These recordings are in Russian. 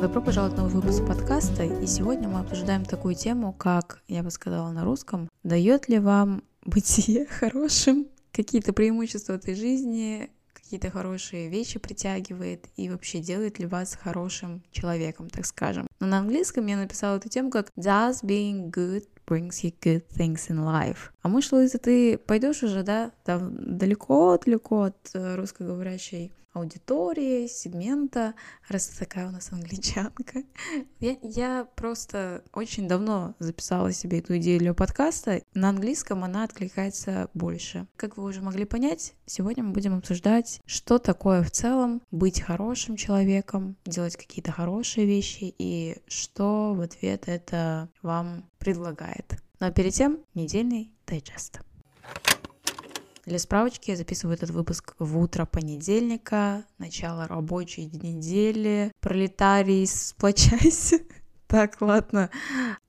Добро пожаловать в новый выпуск подкаста, и сегодня мы обсуждаем такую тему, как, я бы сказала на русском, дает ли вам бытие хорошим какие-то преимущества этой жизни, какие-то хорошие вещи притягивает и вообще делает ли вас хорошим человеком, так скажем. Но на английском я написала эту тему как Does being good brings you good things in life. А может, Луиза, ты пойдешь уже, да, далеко-далеко от э, русскоговорящей аудитории, сегмента, раз такая у нас англичанка. Я, я просто очень давно записала себе эту идею для подкаста. На английском она откликается больше. Как вы уже могли понять, сегодня мы будем обсуждать, что такое в целом быть хорошим человеком, делать какие-то хорошие вещи и что в ответ это вам предлагает. Но перед тем недельный дайджест. Для справочки я записываю этот выпуск в утро понедельника, начало рабочей недели. Пролетарий, сплочайся. Так, ладно.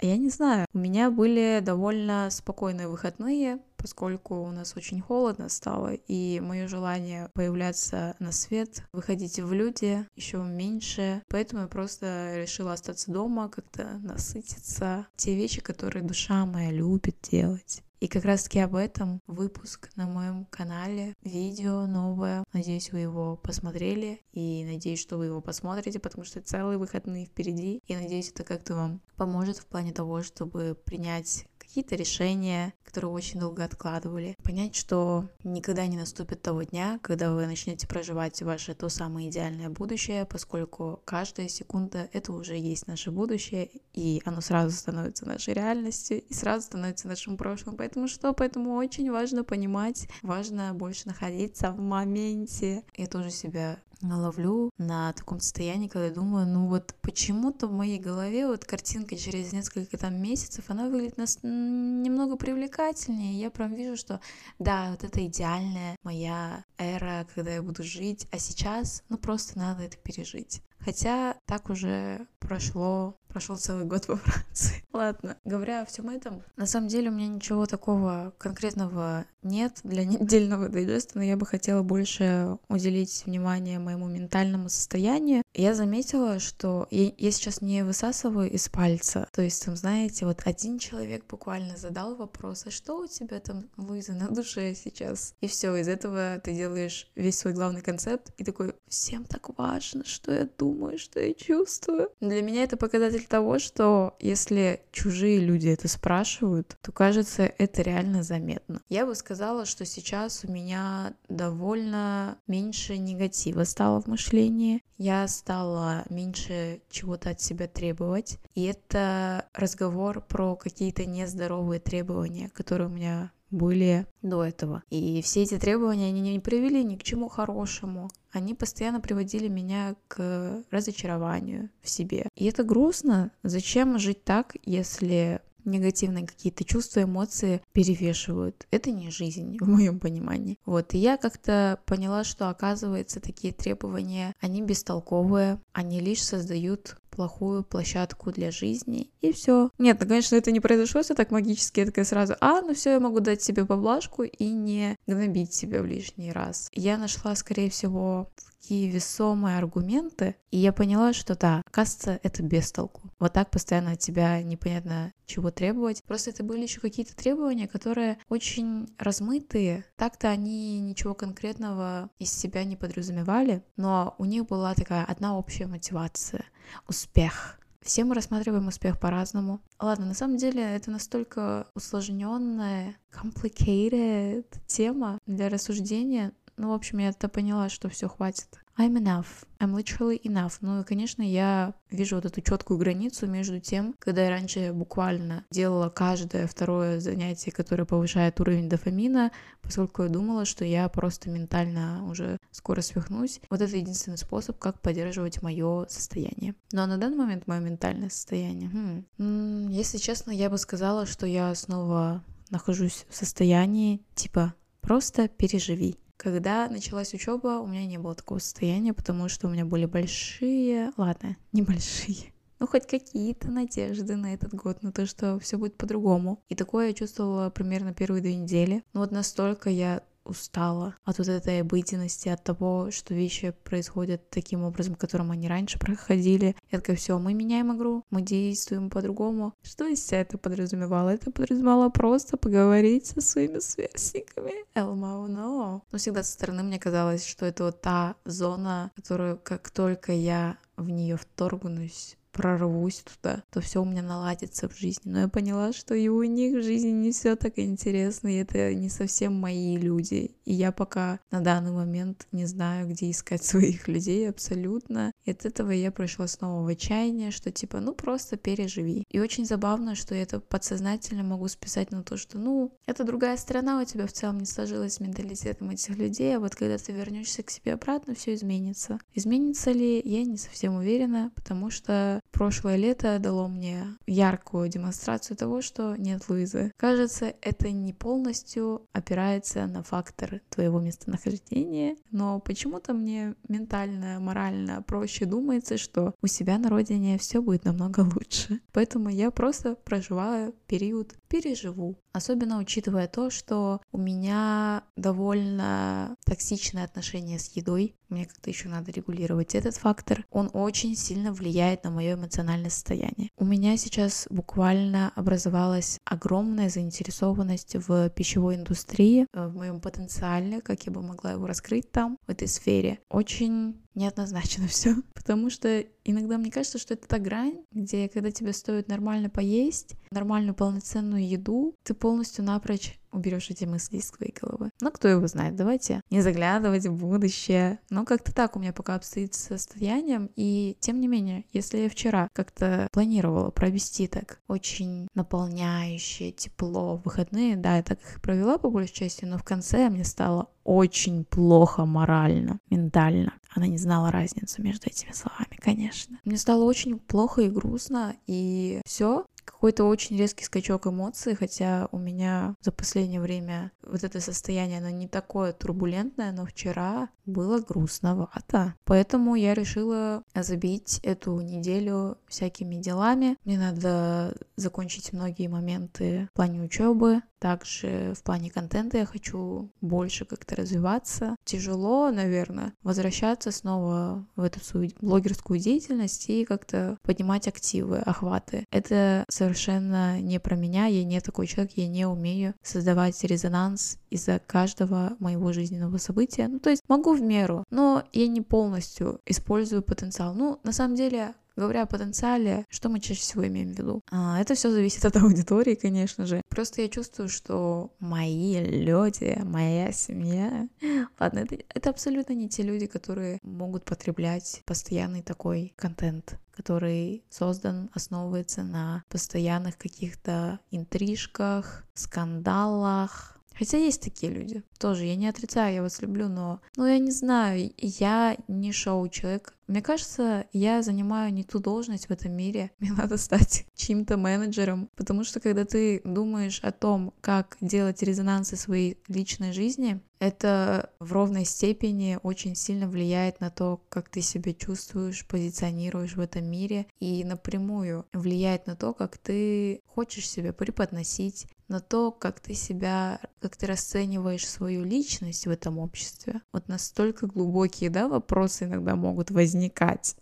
Я не знаю, у меня были довольно спокойные выходные, поскольку у нас очень холодно стало, и мое желание появляться на свет, выходить в люди еще меньше. Поэтому я просто решила остаться дома, как-то насытиться. Те вещи, которые душа моя любит делать. И как раз таки об этом выпуск на моем канале, видео новое. Надеюсь, вы его посмотрели и надеюсь, что вы его посмотрите, потому что целые выходные впереди. И надеюсь, это как-то вам поможет в плане того, чтобы принять какие-то решения, которые очень долго откладывали, понять, что никогда не наступит того дня, когда вы начнете проживать ваше то самое идеальное будущее, поскольку каждая секунда — это уже есть наше будущее, и оно сразу становится нашей реальностью, и сразу становится нашим прошлым. Поэтому что? Поэтому очень важно понимать, важно больше находиться в моменте. Я тоже себя ловлю на таком состоянии, когда думаю, ну вот почему-то в моей голове вот картинка через несколько там месяцев, она выглядит нас немного привлекательнее. Я прям вижу, что да, вот это идеальная моя эра, когда я буду жить, а сейчас, ну просто надо это пережить. Хотя так уже прошло прошел целый год во Франции. Ладно, говоря о всем этом, на самом деле у меня ничего такого конкретного нет для недельного дайджеста, но я бы хотела больше уделить внимание моему ментальному состоянию. Я заметила, что я, сейчас не высасываю из пальца. То есть, там, знаете, вот один человек буквально задал вопрос, а что у тебя там, Луиза, на душе сейчас? И все, из этого ты делаешь весь свой главный концепт и такой, всем так важно, что я думаю, что я чувствую. Для меня это показатель показатель того, что если чужие люди это спрашивают, то кажется, это реально заметно. Я бы сказала, что сейчас у меня довольно меньше негатива стало в мышлении. Я стала меньше чего-то от себя требовать. И это разговор про какие-то нездоровые требования, которые у меня были до этого. И все эти требования, они не привели ни к чему хорошему. Они постоянно приводили меня к разочарованию в себе. И это грустно. Зачем жить так, если негативные какие-то чувства, эмоции перевешивают. Это не жизнь, в моем понимании. Вот, и я как-то поняла, что оказывается такие требования, они бестолковые, они лишь создают плохую площадку для жизни, и все. Нет, ну, конечно, это не произошло все так магически, я такая сразу, а, ну все, я могу дать себе поблажку и не гнобить себя в лишний раз. Я нашла, скорее всего, такие весомые аргументы, и я поняла, что да, оказывается, это без толку. Вот так постоянно от тебя непонятно чего требовать. Просто это были еще какие-то требования, которые очень размытые. Так-то они ничего конкретного из себя не подразумевали, но у них была такая одна общая мотивация — успех. Все мы рассматриваем успех по-разному. Ладно, на самом деле это настолько усложненная, complicated тема для рассуждения, ну, в общем, я это поняла, что все хватит. I'm enough. I'm literally enough. Ну и, конечно, я вижу вот эту четкую границу между тем, когда я раньше буквально делала каждое второе занятие, которое повышает уровень дофамина, поскольку я думала, что я просто ментально уже скоро свихнусь. Вот это единственный способ, как поддерживать мое состояние. Ну а на данный момент мое ментальное состояние. Хм. Если честно, я бы сказала, что я снова нахожусь в состоянии типа просто переживи. Когда началась учеба, у меня не было такого состояния, потому что у меня были большие, ладно, небольшие, ну хоть какие-то надежды на этот год, на то, что все будет по-другому. И такое я чувствовала примерно первые две недели. Но вот настолько я устала от вот этой обыденности, от того, что вещи происходят таким образом, которым они раньше проходили. Я такая, все, мы меняем игру, мы действуем по-другому. Что из себя это подразумевало? Это подразумевало просто поговорить со своими сверстниками. Элмау, но. Но всегда со стороны мне казалось, что это вот та зона, которую как только я в нее вторгнусь, прорвусь туда, то все у меня наладится в жизни. Но я поняла, что и у них в жизни не все так интересно, и это не совсем мои люди. И я пока на данный момент не знаю, где искать своих людей абсолютно. И от этого я пришла снова в отчаяние, что типа, ну просто переживи. И очень забавно, что я это подсознательно могу списать на то, что, ну, это другая сторона у тебя в целом не сложилась менталитетом этих людей, а вот когда ты вернешься к себе обратно, все изменится. Изменится ли, я не совсем уверена, потому что прошлое лето дало мне яркую демонстрацию того, что нет Луизы. Кажется, это не полностью опирается на фактор твоего местонахождения, но почему-то мне ментально, морально проще думается, что у себя на родине все будет намного лучше. Поэтому я просто проживаю период, переживу. Особенно учитывая то, что у меня довольно токсичное отношение с едой. Мне как-то еще надо регулировать этот фактор. Он очень сильно влияет на мое эмоциональное состояние. У меня сейчас буквально образовалась огромная заинтересованность в пищевой индустрии, э, в моем потенциале, как я бы могла его раскрыть там, в этой сфере. Очень неоднозначно все, потому что иногда мне кажется, что это та грань, где когда тебе стоит нормально поесть, нормальную полноценную еду, ты полностью напрочь уберешь эти мысли из своей головы. Но кто его знает, давайте не заглядывать в будущее. Но как-то так у меня пока обстоит состоянием. И тем не менее, если я вчера как-то планировала провести так очень наполняющее тепло выходные, да, я так их провела по большей части, но в конце мне стало очень плохо морально, ментально. Она не знала разницу между этими словами, конечно. Мне стало очень плохо и грустно, и все, какой-то очень резкий скачок эмоций, хотя у меня за последнее время вот это состояние, оно не такое турбулентное, но вчера было грустновато. Поэтому я решила забить эту неделю всякими делами. Мне надо закончить многие моменты в плане учебы, также в плане контента я хочу больше как-то развиваться. Тяжело, наверное, возвращаться снова в эту свою блогерскую деятельность и как-то поднимать активы, охваты. Это совершенно не про меня, я не такой человек, я не умею создавать резонанс из-за каждого моего жизненного события. Ну, то есть могу в меру, но я не полностью использую потенциал. Ну, на самом деле, Говоря о потенциале, что мы чаще всего имеем в виду? А, это все зависит от аудитории, конечно же. Просто я чувствую, что мои люди, моя семья... Ладно, это, это абсолютно не те люди, которые могут потреблять постоянный такой контент который создан, основывается на постоянных каких-то интрижках, скандалах, Хотя есть такие люди. Тоже я не отрицаю, я вас люблю, но... Ну, я не знаю, я не шоу-человек. Мне кажется, я занимаю не ту должность в этом мире. Мне надо стать чьим-то менеджером. Потому что когда ты думаешь о том, как делать резонансы своей личной жизни, это в ровной степени очень сильно влияет на то, как ты себя чувствуешь, позиционируешь в этом мире и напрямую влияет на то, как ты хочешь себя преподносить, на то, как ты себя, как ты расцениваешь свою личность в этом обществе. Вот настолько глубокие, да, вопросы иногда могут возникать.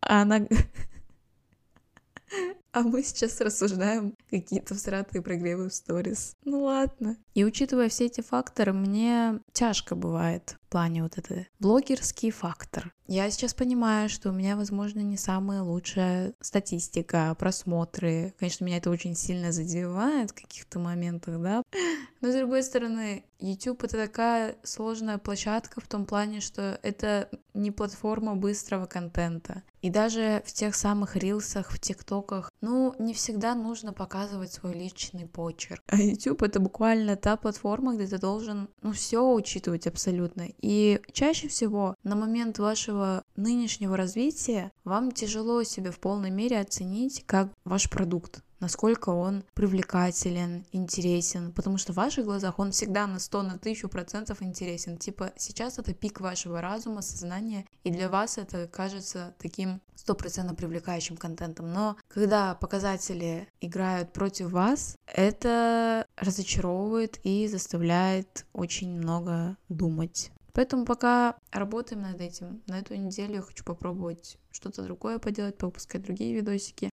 А она... А мы сейчас рассуждаем какие-то всратые прогревы в сторис. Ну ладно. И учитывая все эти факторы, мне тяжко бывает в плане вот это блогерский фактор. Я сейчас понимаю, что у меня, возможно, не самая лучшая статистика, просмотры. Конечно, меня это очень сильно задевает в каких-то моментах, да. Но, с другой стороны, YouTube — это такая сложная площадка в том плане, что это не платформа быстрого контента. И даже в тех самых рилсах, в тиктоках, ну, не всегда нужно показывать свой личный почерк. А YouTube — это буквально та платформа, где ты должен, ну, все учитывать абсолютно. И чаще всего на момент вашего нынешнего развития вам тяжело себя в полной мере оценить как ваш продукт насколько он привлекателен, интересен, потому что в ваших глазах он всегда на 100, на 1000 процентов интересен. Типа сейчас это пик вашего разума, сознания, и для вас это кажется таким стопроцентно привлекающим контентом. Но когда показатели играют против вас, это разочаровывает и заставляет очень много думать. Поэтому пока работаем над этим. На эту неделю я хочу попробовать что-то другое поделать, попускать другие видосики.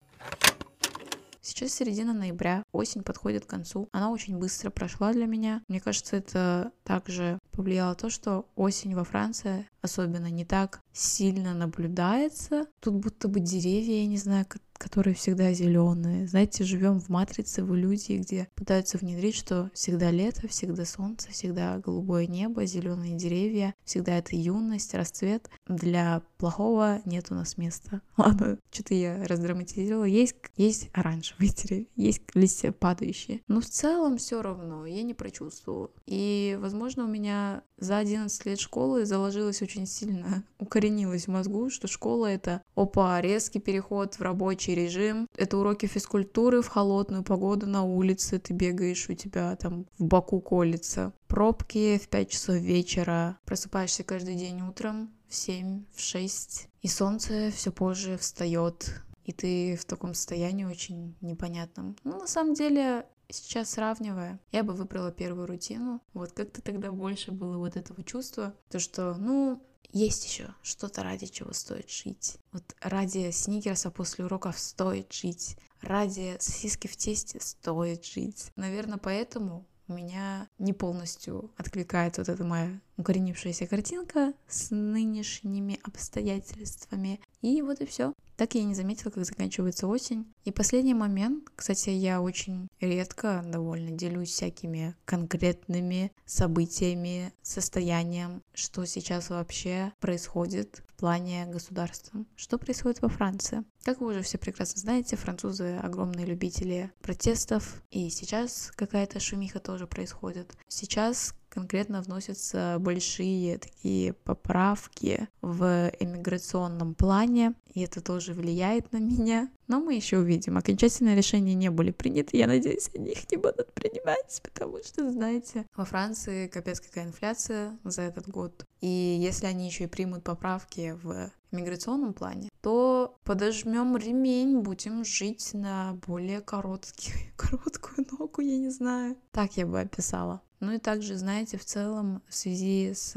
Сейчас середина ноября, осень подходит к концу. Она очень быстро прошла для меня. Мне кажется, это также повлияло то, что осень во Франции особенно не так сильно наблюдается. Тут будто бы деревья, я не знаю, которые всегда зеленые. Знаете, живем в матрице, в иллюзии, где пытаются внедрить, что всегда лето, всегда солнце, всегда голубое небо, зеленые деревья, всегда это юность, расцвет. Для плохого нет у нас места. Ладно, что-то я раздраматизировала. Есть, есть оранжевые деревья, есть листья падающие. Но в целом все равно, я не прочувствовала. И, возможно, у меня за 11 лет школы заложилось очень сильно, укоренилось в мозгу, что школа — это, опа, резкий переход в рабочий режим, это уроки физкультуры в холодную погоду на улице, ты бегаешь, у тебя там в боку колется, пробки в 5 часов вечера, просыпаешься каждый день утром в 7, в 6, и солнце все позже встает, и ты в таком состоянии очень непонятном. Ну, на самом деле, Сейчас сравнивая, я бы выбрала первую рутину. Вот как-то тогда больше было вот этого чувства, то что, ну, есть еще что-то, ради чего стоит жить. Вот ради сникерса после уроков стоит жить. Ради сосиски в тесте стоит жить. Наверное, поэтому у меня не полностью откликает вот эта моя укоренившаяся картинка с нынешними обстоятельствами. И вот и все. Так я и не заметила, как заканчивается осень. И последний момент, кстати, я очень редко довольно делюсь всякими конкретными событиями, состоянием, что сейчас вообще происходит плане государства. Что происходит во Франции? Как вы уже все прекрасно знаете, французы огромные любители протестов, и сейчас какая-то шумиха тоже происходит. Сейчас конкретно вносятся большие такие поправки в иммиграционном плане, и это тоже влияет на меня. Но мы еще увидим. Окончательные решения не были приняты. Я надеюсь, они их не будут принимать, потому что, знаете, во Франции капец какая инфляция за этот год. И если они еще и примут поправки в миграционном плане, то подожмем ремень, будем жить на более короткий, короткую ногу, я не знаю. Так я бы описала. Ну и также, знаете, в целом в связи с,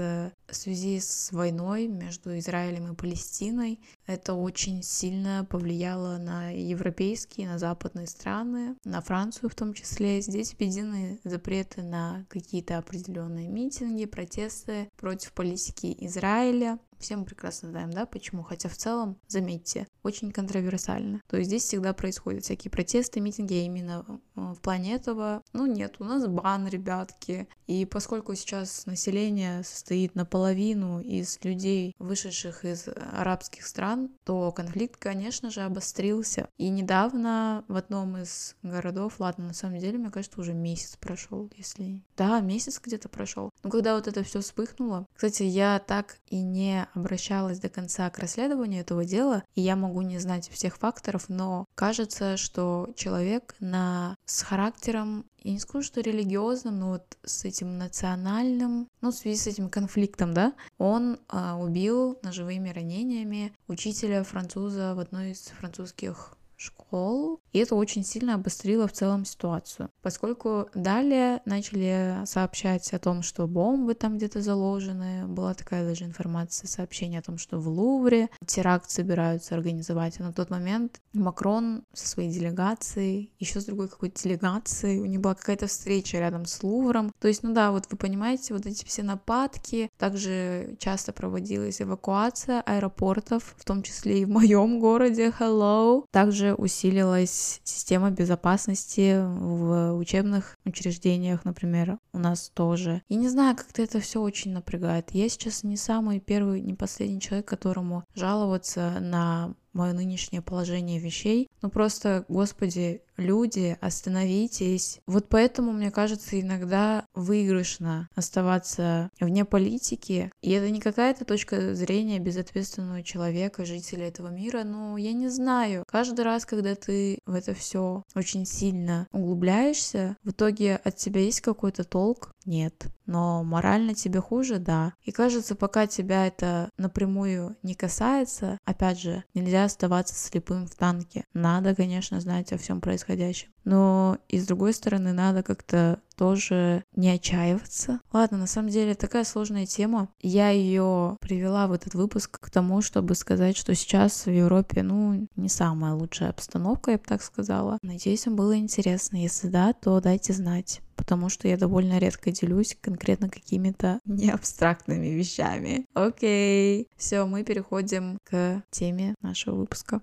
в связи с войной между Израилем и Палестиной это очень сильно повлияло на европейские, на западные страны, на Францию в том числе. Здесь введены запреты на какие-то определенные митинги, протесты против политики Израиля. Все мы прекрасно знаем, да, почему. Хотя в целом, заметьте, очень контроверсально. То есть здесь всегда происходят всякие протесты, митинги, а именно э, в плане этого, ну нет, у нас бан, ребятки. И поскольку сейчас население состоит наполовину из людей, вышедших из арабских стран, то конфликт, конечно же, обострился. И недавно в одном из городов, ладно, на самом деле, мне кажется, уже месяц прошел, если... Да, месяц где-то прошел. Но когда вот это все вспыхнуло, кстати, я так и не обращалась до конца к расследованию этого дела, и я могу не знать всех факторов, но кажется, что человек на... с характером я не скажу, что религиозным, но вот с этим национальным, ну, в связи с этим конфликтом, да, он а, убил ножевыми ранениями учителя француза в одной из французских школ, и это очень сильно обострило в целом ситуацию, поскольку далее начали сообщать о том, что бомбы там где-то заложены, была такая даже информация, сообщение о том, что в Лувре теракт собираются организовать, и на тот момент Макрон со своей делегацией, еще с другой какой-то делегацией, у них была какая-то встреча рядом с Лувром, то есть, ну да, вот вы понимаете, вот эти все нападки, также часто проводилась эвакуация аэропортов, в том числе и в моем городе, hello, также также усилилась система безопасности в учебных учреждениях, например, у нас тоже. И не знаю, как-то это все очень напрягает. Я сейчас не самый первый, не последний человек, которому жаловаться на мое нынешнее положение вещей. Ну просто, господи, люди, остановитесь. Вот поэтому, мне кажется, иногда выигрышно оставаться вне политики. И это не какая-то точка зрения безответственного человека, жителя этого мира, но я не знаю. Каждый раз, когда ты в это все очень сильно углубляешься, в итоге от тебя есть какой-то толк? Нет. Но морально тебе хуже? Да. И кажется, пока тебя это напрямую не касается, опять же, нельзя оставаться слепым в танке. Надо, конечно, знать о всем происходящем. Но и с другой стороны, надо как-то тоже не отчаиваться. Ладно, на самом деле такая сложная тема. Я ее привела в этот выпуск к тому, чтобы сказать, что сейчас в Европе, ну, не самая лучшая обстановка, я бы так сказала. Надеюсь, вам было интересно. Если да, то дайте знать потому что я довольно редко делюсь конкретно какими-то неабстрактными вещами. Окей, все, мы переходим к теме нашего выпуска.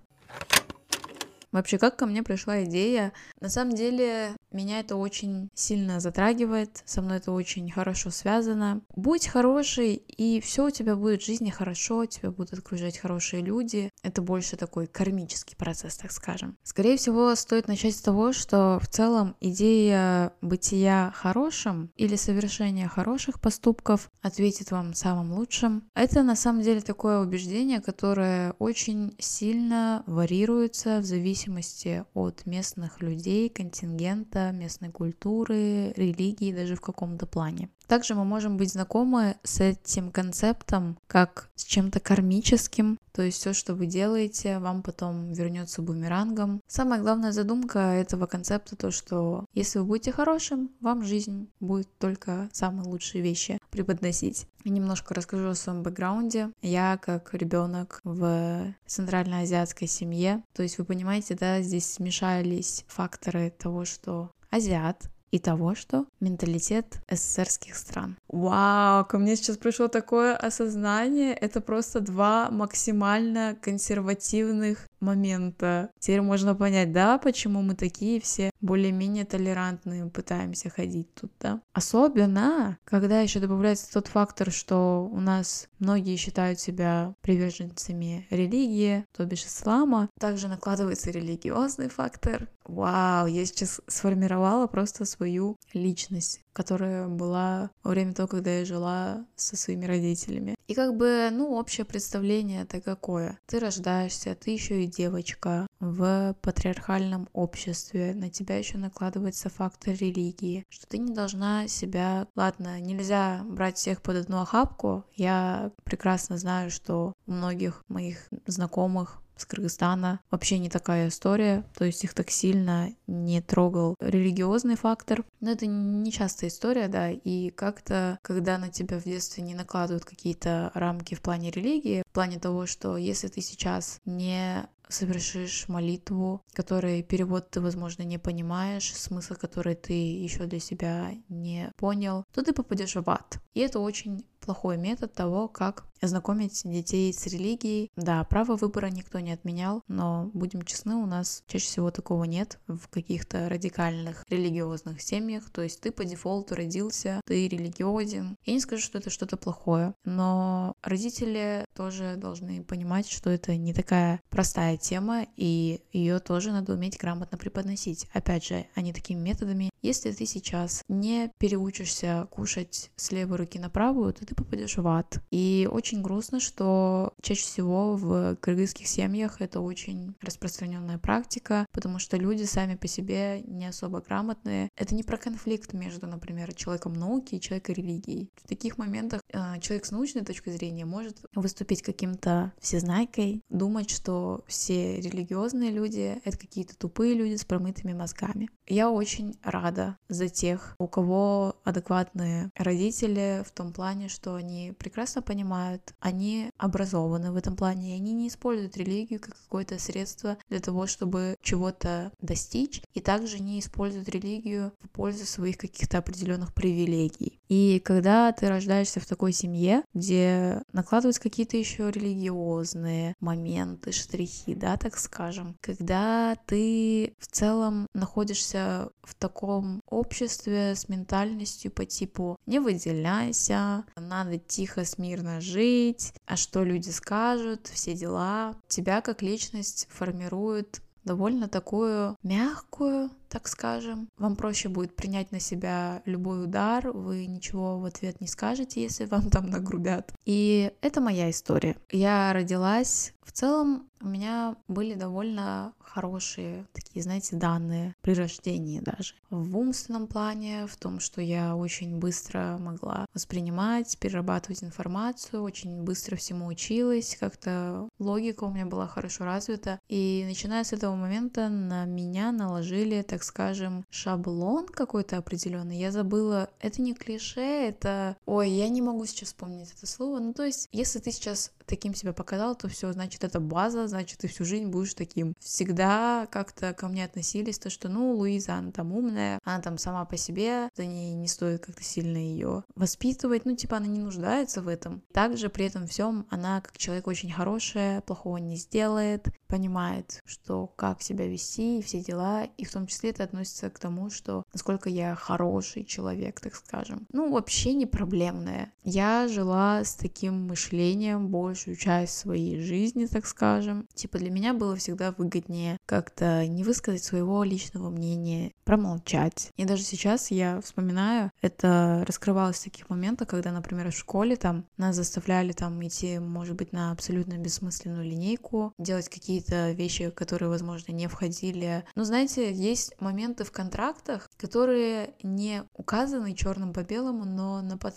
Вообще, как ко мне пришла идея? На самом деле, меня это очень сильно затрагивает, со мной это очень хорошо связано. Будь хороший, и все у тебя будет в жизни хорошо, тебя будут окружать хорошие люди. Это больше такой кармический процесс, так скажем. Скорее всего, стоит начать с того, что в целом идея бытия хорошим или совершения хороших поступков ответит вам самым лучшим. Это на самом деле такое убеждение, которое очень сильно варьируется в зависимости зависимости от местных людей, контингента, местной культуры, религии, даже в каком-то плане. Также мы можем быть знакомы с этим концептом как с чем-то кармическим, то есть все, что вы делаете, вам потом вернется бумерангом. Самая главная задумка этого концепта то, что если вы будете хорошим, вам жизнь будет только самые лучшие вещи преподносить. Немножко расскажу о своем бэкграунде. Я как ребенок в центральноазиатской семье, то есть вы понимаете, да, здесь смешались факторы того, что азиат, и того, что менталитет СССРских стран. Вау, ко мне сейчас пришло такое осознание, это просто два максимально консервативных момента. Теперь можно понять, да, почему мы такие все более-менее толерантные пытаемся ходить тут, да. Особенно, когда еще добавляется тот фактор, что у нас многие считают себя приверженцами религии, то бишь ислама. Также накладывается религиозный фактор. Вау, я сейчас сформировала просто свою личность которая была во время того, когда я жила со своими родителями. И как бы, ну, общее представление это какое? Ты рождаешься, ты еще и девочка в патриархальном обществе, на тебя еще накладывается фактор религии, что ты не должна себя... Ладно, нельзя брать всех под одну охапку, я прекрасно знаю, что у многих моих знакомых с Кыргызстана. Вообще не такая история, то есть их так сильно не трогал религиозный фактор. Но это не частая история, да, и как-то, когда на тебя в детстве не накладывают какие-то рамки в плане религии, в плане того, что если ты сейчас не совершишь молитву, которой перевод ты, возможно, не понимаешь, смысл который ты еще для себя не понял, то ты попадешь в ад. И это очень плохой метод того, как знакомить детей с религией. Да, право выбора никто не отменял, но будем честны, у нас чаще всего такого нет в каких-то радикальных религиозных семьях. То есть ты по дефолту родился, ты религиозен. Я не скажу, что это что-то плохое, но родители тоже должны понимать, что это не такая простая тема, и ее тоже надо уметь грамотно преподносить. Опять же, они такими методами. Если ты сейчас не переучишься кушать с левой руки на правую, то ты попадешь в ад. И очень грустно, что чаще всего в кыргызских семьях это очень распространенная практика, потому что люди сами по себе не особо грамотные. Это не про конфликт между, например, человеком науки и человеком религии. В таких моментах э, человек с научной точки зрения может выступить каким-то всезнайкой, думать, что все религиозные люди — это какие-то тупые люди с промытыми мозгами. Я очень рада за тех, у кого адекватные родители в том плане, что они прекрасно понимают, они образованы в этом плане, и они не используют религию как какое-то средство для того, чтобы чего-то достичь, и также не используют религию в пользу своих каких-то определенных привилегий. И когда ты рождаешься в такой семье, где накладываются какие-то еще религиозные моменты, штрихи, да, так скажем, когда ты в целом находишься в таком обществе с ментальностью по типу «не выделяйся», «надо тихо, смирно жить», «а что люди скажут», все дела. Тебя как личность формирует довольно такую мягкую, так скажем. Вам проще будет принять на себя любой удар, вы ничего в ответ не скажете, если вам там нагрубят. И это моя история. Я родилась в целом у меня были довольно хорошие такие, знаете, данные при рождении даже. В умственном плане, в том, что я очень быстро могла воспринимать, перерабатывать информацию, очень быстро всему училась, как-то логика у меня была хорошо развита. И начиная с этого момента на меня наложили, так скажем, шаблон какой-то определенный. Я забыла, это не клише, это... Ой, я не могу сейчас вспомнить это слово. Ну, то есть, если ты сейчас таким себя показал, то все, значит, это база, значит, ты всю жизнь будешь таким. Всегда как-то ко мне относились, то, что, ну, Луиза, она там умная, она там сама по себе, за ней не стоит как-то сильно ее воспитывать, ну, типа, она не нуждается в этом. Также при этом всем она, как человек очень хорошая, плохого не сделает, понимает, что как себя вести и все дела, и в том числе это относится к тому, что насколько я хороший человек, так скажем. Ну, вообще не проблемная. Я жила с таким мышлением большую часть своей жизни, так скажем. Типа для меня было всегда выгоднее как-то не высказать своего личного мнения, промолчать. И даже сейчас я вспоминаю, это раскрывалось в таких моментах, когда, например, в школе там нас заставляли там идти, может быть, на абсолютно бессмысленную линейку, делать какие-то вещи, которые, возможно, не входили. Но знаете, есть моменты в контрактах, которые не указаны черным по белому, но на, под...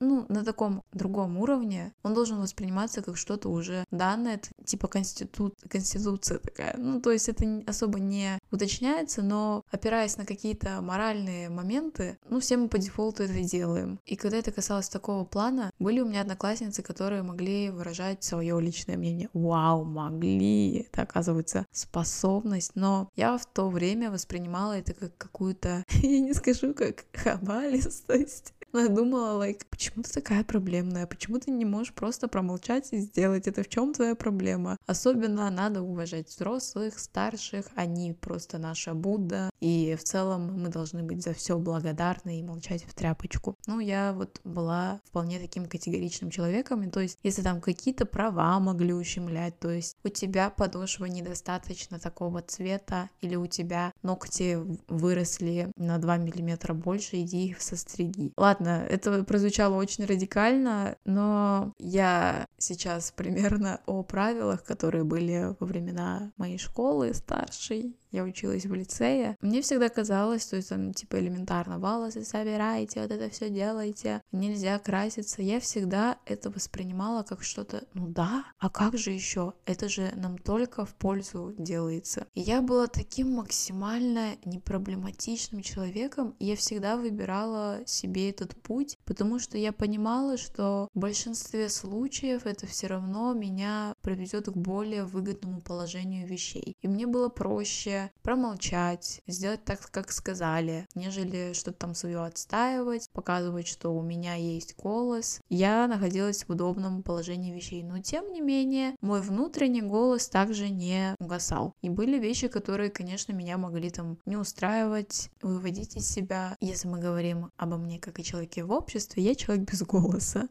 ну, на таком другом уровне он должен восприниматься как что-то уже данное, это типа конститут... конституция такая. Ну, то есть это особо не уточняется, но опираясь на какие-то моральные моменты, ну, все мы по дефолту это делаем. И когда это касалось такого плана, были у меня одноклассницы, которые могли выражать свое личное мнение. Вау, могли! Это, оказывается, способность. Но я в то время воспринимала это как какую-то, я не скажу, как хабалистость, я думала, like, почему ты такая проблемная? Почему ты не можешь просто промолчать и сделать это? В чем твоя проблема? Особенно надо уважать взрослых, старших, они просто наша Будда. И в целом мы должны быть за все благодарны и молчать в тряпочку. Ну, я вот была вполне таким категоричным человеком. И то есть, если там какие-то права могли ущемлять, то есть у тебя подошва недостаточно такого цвета, или у тебя ногти выросли на 2 миллиметра больше, иди их состриги. Ладно, это прозвучало очень радикально, но я сейчас примерно о правилах, которые были во времена моей школы старшей, я училась в лицее, мне всегда казалось, что там типа элементарно волосы собирайте, вот это все делайте, нельзя краситься. Я всегда это воспринимала как что-то, ну да, а как же еще? Это же нам только в пользу делается. И я была таким максимально непроблематичным человеком, и я всегда выбирала себе этот путь, потому что я понимала, что в большинстве случаев это все равно меня приведет к более выгодному положению вещей. И мне было проще промолчать, сделать так, как сказали, нежели что-то там свое отстаивать, показывать, что у меня есть голос. Я находилась в удобном положении вещей, но тем не менее мой внутренний голос также не угасал. И были вещи, которые, конечно, меня могли там не устраивать, выводить из себя. Если мы говорим обо мне как о человеке в обществе, я человек без голоса.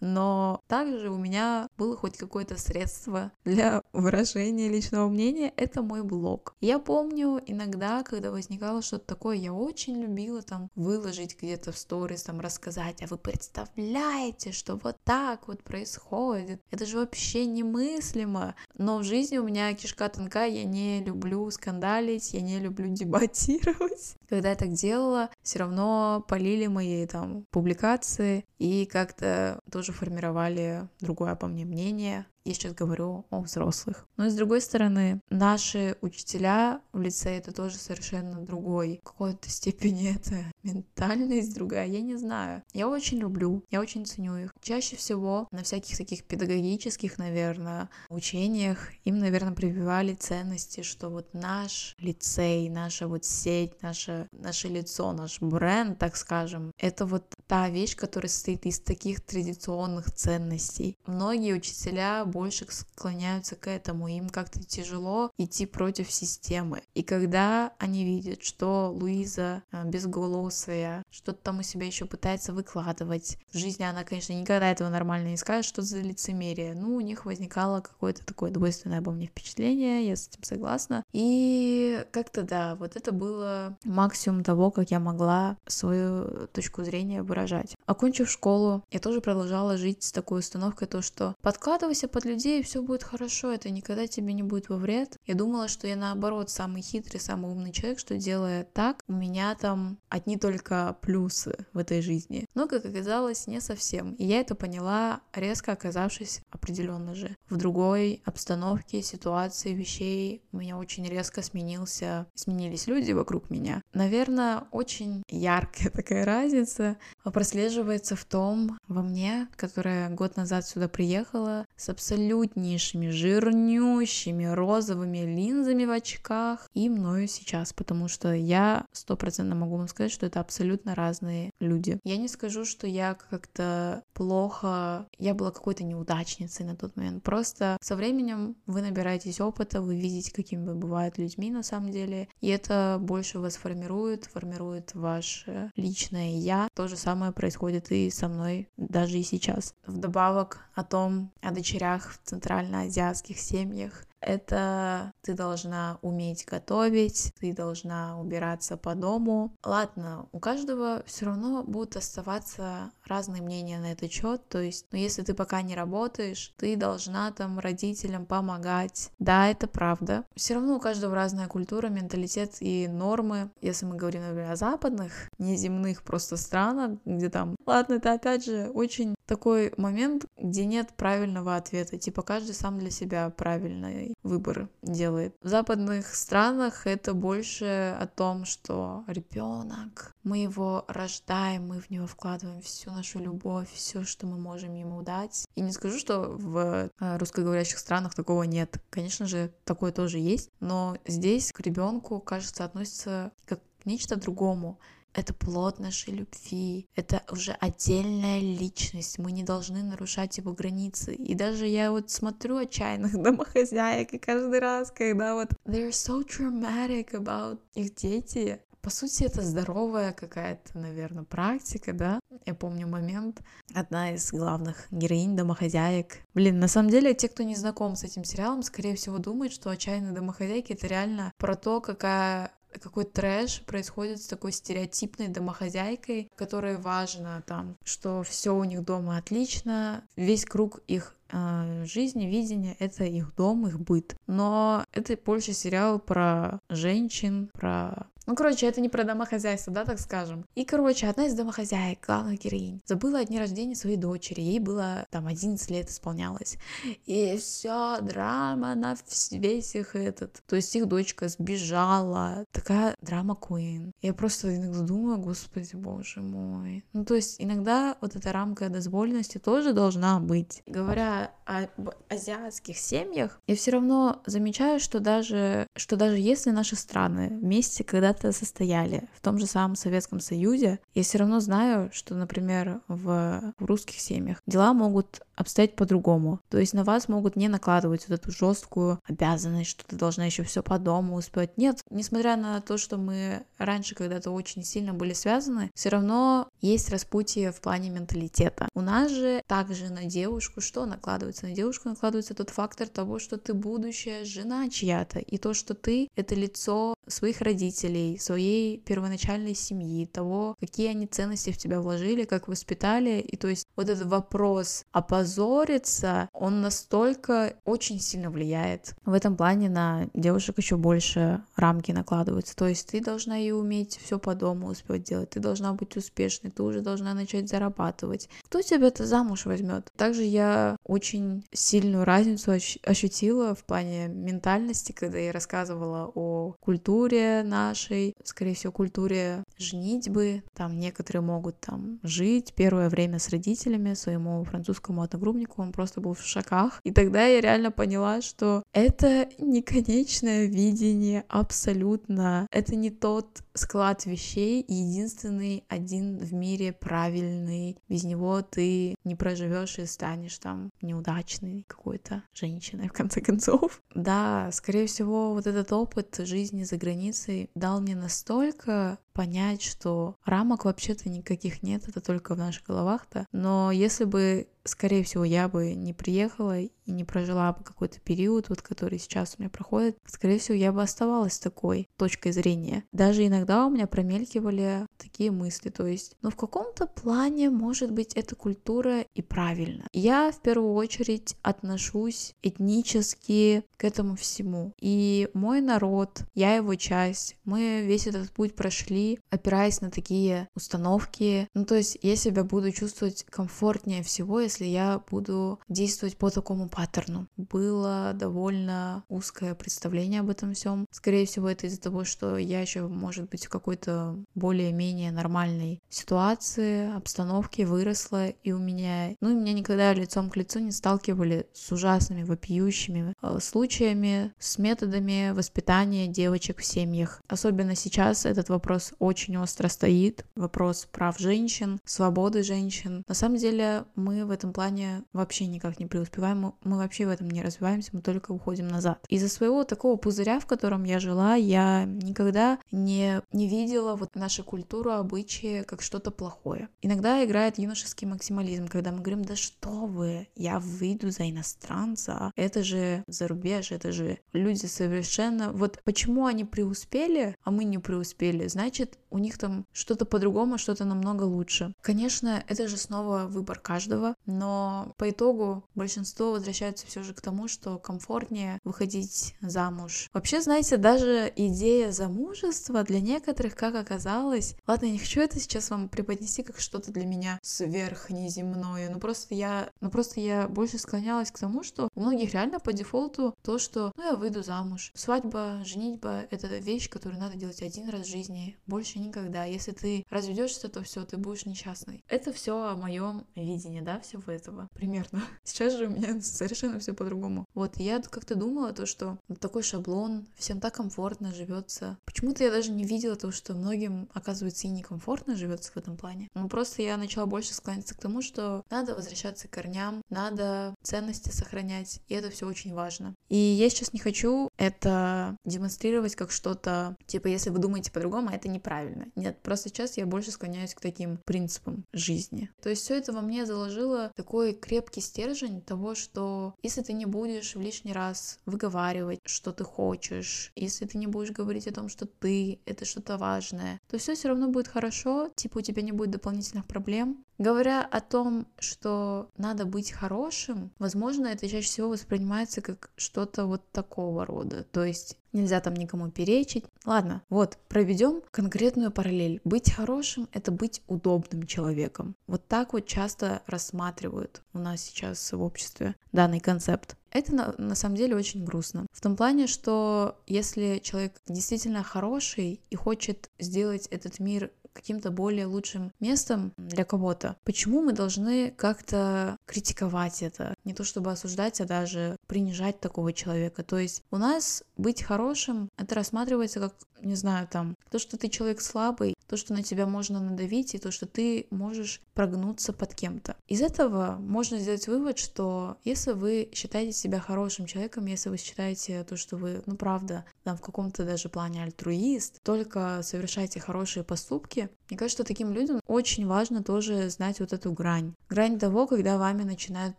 Но также у меня было хоть какое-то средство для выражения личного мнения, это мой блог. Я помню иногда, когда возникало что-то такое, я очень любила там выложить где-то в сторис, там рассказать, а вы представляете, что вот так вот происходит. Это же вообще немыслимо. Но в жизни у меня кишка тонкая, я не люблю скандалить, я не люблю дебатировать. Когда я так делала, все равно полили мои там публикации и как-то тоже формировали другое по мне мнение. Я сейчас говорю о взрослых. Но с другой стороны, наши учителя в лице это тоже совершенно другой. Какой-то степени это ментальность другая, я не знаю. Я очень люблю, я очень ценю их. Чаще всего на всяких таких педагогических, наверное, учениях им, наверное, прививали ценности, что вот наш лицей, наша вот сеть, наше, наше лицо, наш бренд, так скажем, это вот та вещь, которая состоит из таких традиционных ценностей. Многие учителя больше склоняются к этому, им как-то тяжело идти против системы. И когда они видят, что Луиза а, безголосая, что-то там у себя еще пытается выкладывать, в жизни она, конечно, никогда этого нормально не скажет, что за лицемерие. Ну, у них возникало какое-то такое двойственное обо мне впечатление, я с этим согласна. И как-то да, вот это было максимум того, как я могла свою точку зрения выражать. Окончив школу, я тоже продолжала жить с такой установкой, то, что подкладывайся под людей, и все будет хорошо, это никогда тебе не будет во вред. Я думала, что я наоборот самый хитрый, самый умный человек, что делая так, у меня там одни только плюсы в этой жизни. Но, как оказалось, не совсем. И я это поняла, резко оказавшись определенно же в другой обстановке, ситуации, вещей. У меня очень резко сменился, сменились люди вокруг меня. Наверное, очень яркая такая разница прослеживается в том, во мне, которая год назад сюда приехала, с абсолютнейшими, жирнющими розовыми линзами в очках и мною сейчас, потому что я стопроцентно могу вам сказать, что это абсолютно разные люди. Я не скажу, что я как-то плохо, я была какой-то неудачницей на тот момент. Просто со временем вы набираетесь опыта, вы видите, какими вы бывают людьми на самом деле, и это больше вас формирует, формирует ваше личное я. То же самое происходит и со мной даже и сейчас. Вдобавок о том, о дочерях в центральноазиатских семьях, это ты должна уметь готовить, ты должна убираться по дому. Ладно, у каждого все равно будут оставаться разные мнения на этот счет. То есть, ну, если ты пока не работаешь, ты должна там родителям помогать. Да, это правда. Все равно у каждого разная культура, менталитет и нормы. Если мы говорим, например, о западных, неземных просто странах, где там, ладно, это опять же очень такой момент, где нет правильного ответа. Типа каждый сам для себя правильный выбор делает. В западных странах это больше о том, что ребенок, мы его рождаем, мы в него вкладываем всю нашу любовь, все, что мы можем ему дать. И не скажу, что в э, русскоговорящих странах такого нет. Конечно же, такое тоже есть, но здесь к ребенку, кажется, относится как к нечто другому это плод нашей любви, это уже отдельная личность, мы не должны нарушать его границы. И даже я вот смотрю отчаянных домохозяек, и каждый раз, когда вот they're so dramatic about их дети, по сути, это здоровая какая-то, наверное, практика, да? Я помню момент, одна из главных героинь домохозяек. Блин, на самом деле, те, кто не знаком с этим сериалом, скорее всего, думают, что «Отчаянные домохозяйки» — это реально про то, какая какой трэш происходит с такой стереотипной домохозяйкой, которой важно там, что все у них дома отлично, весь круг их э, жизни, видения — это их дом, их быт. Но это больше сериал про женщин, про ну, короче, это не про домохозяйство, да, так скажем. И, короче, одна из домохозяек, главных героинь, забыла о дне рождения своей дочери. Ей было там 11 лет исполнялось. И все, драма на весь их этот. То есть их дочка сбежала. Такая драма Queen. Я просто иногда думаю, господи, боже мой. Ну, то есть иногда вот эта рамка дозволенности тоже должна быть. Говоря об азиатских семьях, я все равно замечаю, что даже, что даже если наши страны вместе когда когда-то состояли в том же самом Советском Союзе, я все равно знаю, что, например, в, в русских семьях дела могут обстоять по-другому. То есть на вас могут не накладывать вот эту жесткую обязанность, что ты должна еще все по дому успеть. Нет, несмотря на то, что мы раньше когда-то очень сильно были связаны, все равно есть распутие в плане менталитета. У нас же также на девушку что накладывается? На девушку накладывается тот фактор того, что ты будущая жена чья-то, и то, что ты — это лицо своих родителей, своей первоначальной семьи, того, какие они ценности в тебя вложили, как воспитали. И то есть вот этот вопрос опозориться, он настолько очень сильно влияет. В этом плане на девушек еще больше рамки накладываются. То есть ты должна и уметь все по дому успеть делать, ты должна быть успешной, ты уже должна начать зарабатывать. Кто тебя это замуж возьмет? Также я очень сильную разницу ощутила в плане ментальности, когда я рассказывала о культуре культуре нашей, скорее всего, культуре женитьбы. Там некоторые могут там жить первое время с родителями, своему французскому одногруппнику, он просто был в шоках. И тогда я реально поняла, что Это не конечное видение абсолютно. Это не тот склад вещей, единственный один в мире правильный. Без него ты не проживешь и станешь там неудачной какой-то женщиной, в конце концов. Да, скорее всего, вот этот опыт жизни за границей дал мне настолько понять, что рамок вообще-то никаких нет, это только в наших головах-то. Но если бы скорее всего, я бы не приехала и не прожила бы какой-то период, вот который сейчас у меня проходит, скорее всего, я бы оставалась такой точкой зрения. Даже иногда у меня промелькивали такие мысли, то есть, ну, в каком-то плане, может быть, эта культура и правильно. Я в первую очередь отношусь этнически к этому всему. И мой народ, я его часть, мы весь этот путь прошли, опираясь на такие установки. Ну, то есть, я себя буду чувствовать комфортнее всего, если я буду действовать по такому паттерну. Было довольно узкое представление об этом всем. Скорее всего, это из-за того, что я еще, может быть, в какой-то более-менее нормальной ситуации, обстановке выросла, и у меня, ну, меня никогда лицом к лицу не сталкивали с ужасными, вопиющими э, случаями, с методами воспитания девочек в семьях. Особенно сейчас этот вопрос очень остро стоит. Вопрос прав женщин, свободы женщин. На самом деле мы в этом плане вообще никак не преуспеваем, мы вообще в этом не развиваемся, мы только уходим назад. Из-за своего такого пузыря, в котором я жила, я никогда не, не видела вот нашу культуру, обычаи как что-то плохое. Иногда играет юношеский максимализм, когда мы говорим, да что вы, я выйду за иностранца, это же зарубеж, это же люди совершенно... Вот почему они преуспели, а мы не преуспели, значит, у них там что-то по-другому, что-то намного лучше. Конечно, это же снова выбор каждого, но по итогу большинство возвращаются все же к тому, что комфортнее выходить замуж. Вообще, знаете, даже идея замужества для некоторых, как оказалось, ладно, я не хочу это сейчас вам преподнести как что-то для меня сверхнеземное, но просто я, ну просто я больше склонялась к тому, что у многих реально по дефолту то, что ну я выйду замуж. Свадьба, женитьба — это вещь, которую надо делать один раз в жизни, больше никогда. Если ты разведешься, то все, ты будешь несчастной. Это все о моем видении, да, всего этого примерно. Сейчас же у меня совершенно все по-другому. Вот я как-то думала то, что такой шаблон, всем так комфортно живется. Почему-то я даже не видела то, что многим, оказывается, и некомфортно живется в этом плане. Ну просто я начала больше склоняться к тому, что надо возвращаться к корням, надо ценности сохранять, и это все очень важно. И я сейчас не хочу это демонстрировать как что-то, типа, если вы думаете по-другому, а это неправильно. Нет, просто сейчас я больше склоняюсь к таким принципам жизни. То есть все это во мне заложило такой крепкий стержень того, что если ты не будешь в лишний раз выговаривать, что ты хочешь, если ты не будешь говорить о том, что ты — это что-то важное, то все все равно будет хорошо, типа у тебя не будет дополнительных проблем, Говоря о том, что надо быть хорошим, возможно, это чаще всего воспринимается как что-то вот такого рода. То есть нельзя там никому перечить. Ладно, вот, проведем конкретную параллель. Быть хорошим — это быть удобным человеком. Вот так вот часто рассматривают у нас сейчас в обществе данный концепт. Это на, на самом деле очень грустно. В том плане, что если человек действительно хороший и хочет сделать этот мир каким-то более лучшим местом для кого-то. Почему мы должны как-то критиковать это? Не то чтобы осуждать, а даже принижать такого человека. То есть у нас быть хорошим, это рассматривается как, не знаю, там, то, что ты человек слабый, то, что на тебя можно надавить, и то, что ты можешь прогнуться под кем-то. Из этого можно сделать вывод, что если вы считаете себя хорошим человеком, если вы считаете то, что вы, ну правда, там в каком-то даже плане альтруист, только совершаете хорошие поступки, мне кажется, что таким людям очень важно тоже знать вот эту грань. Грань того, когда вами начинают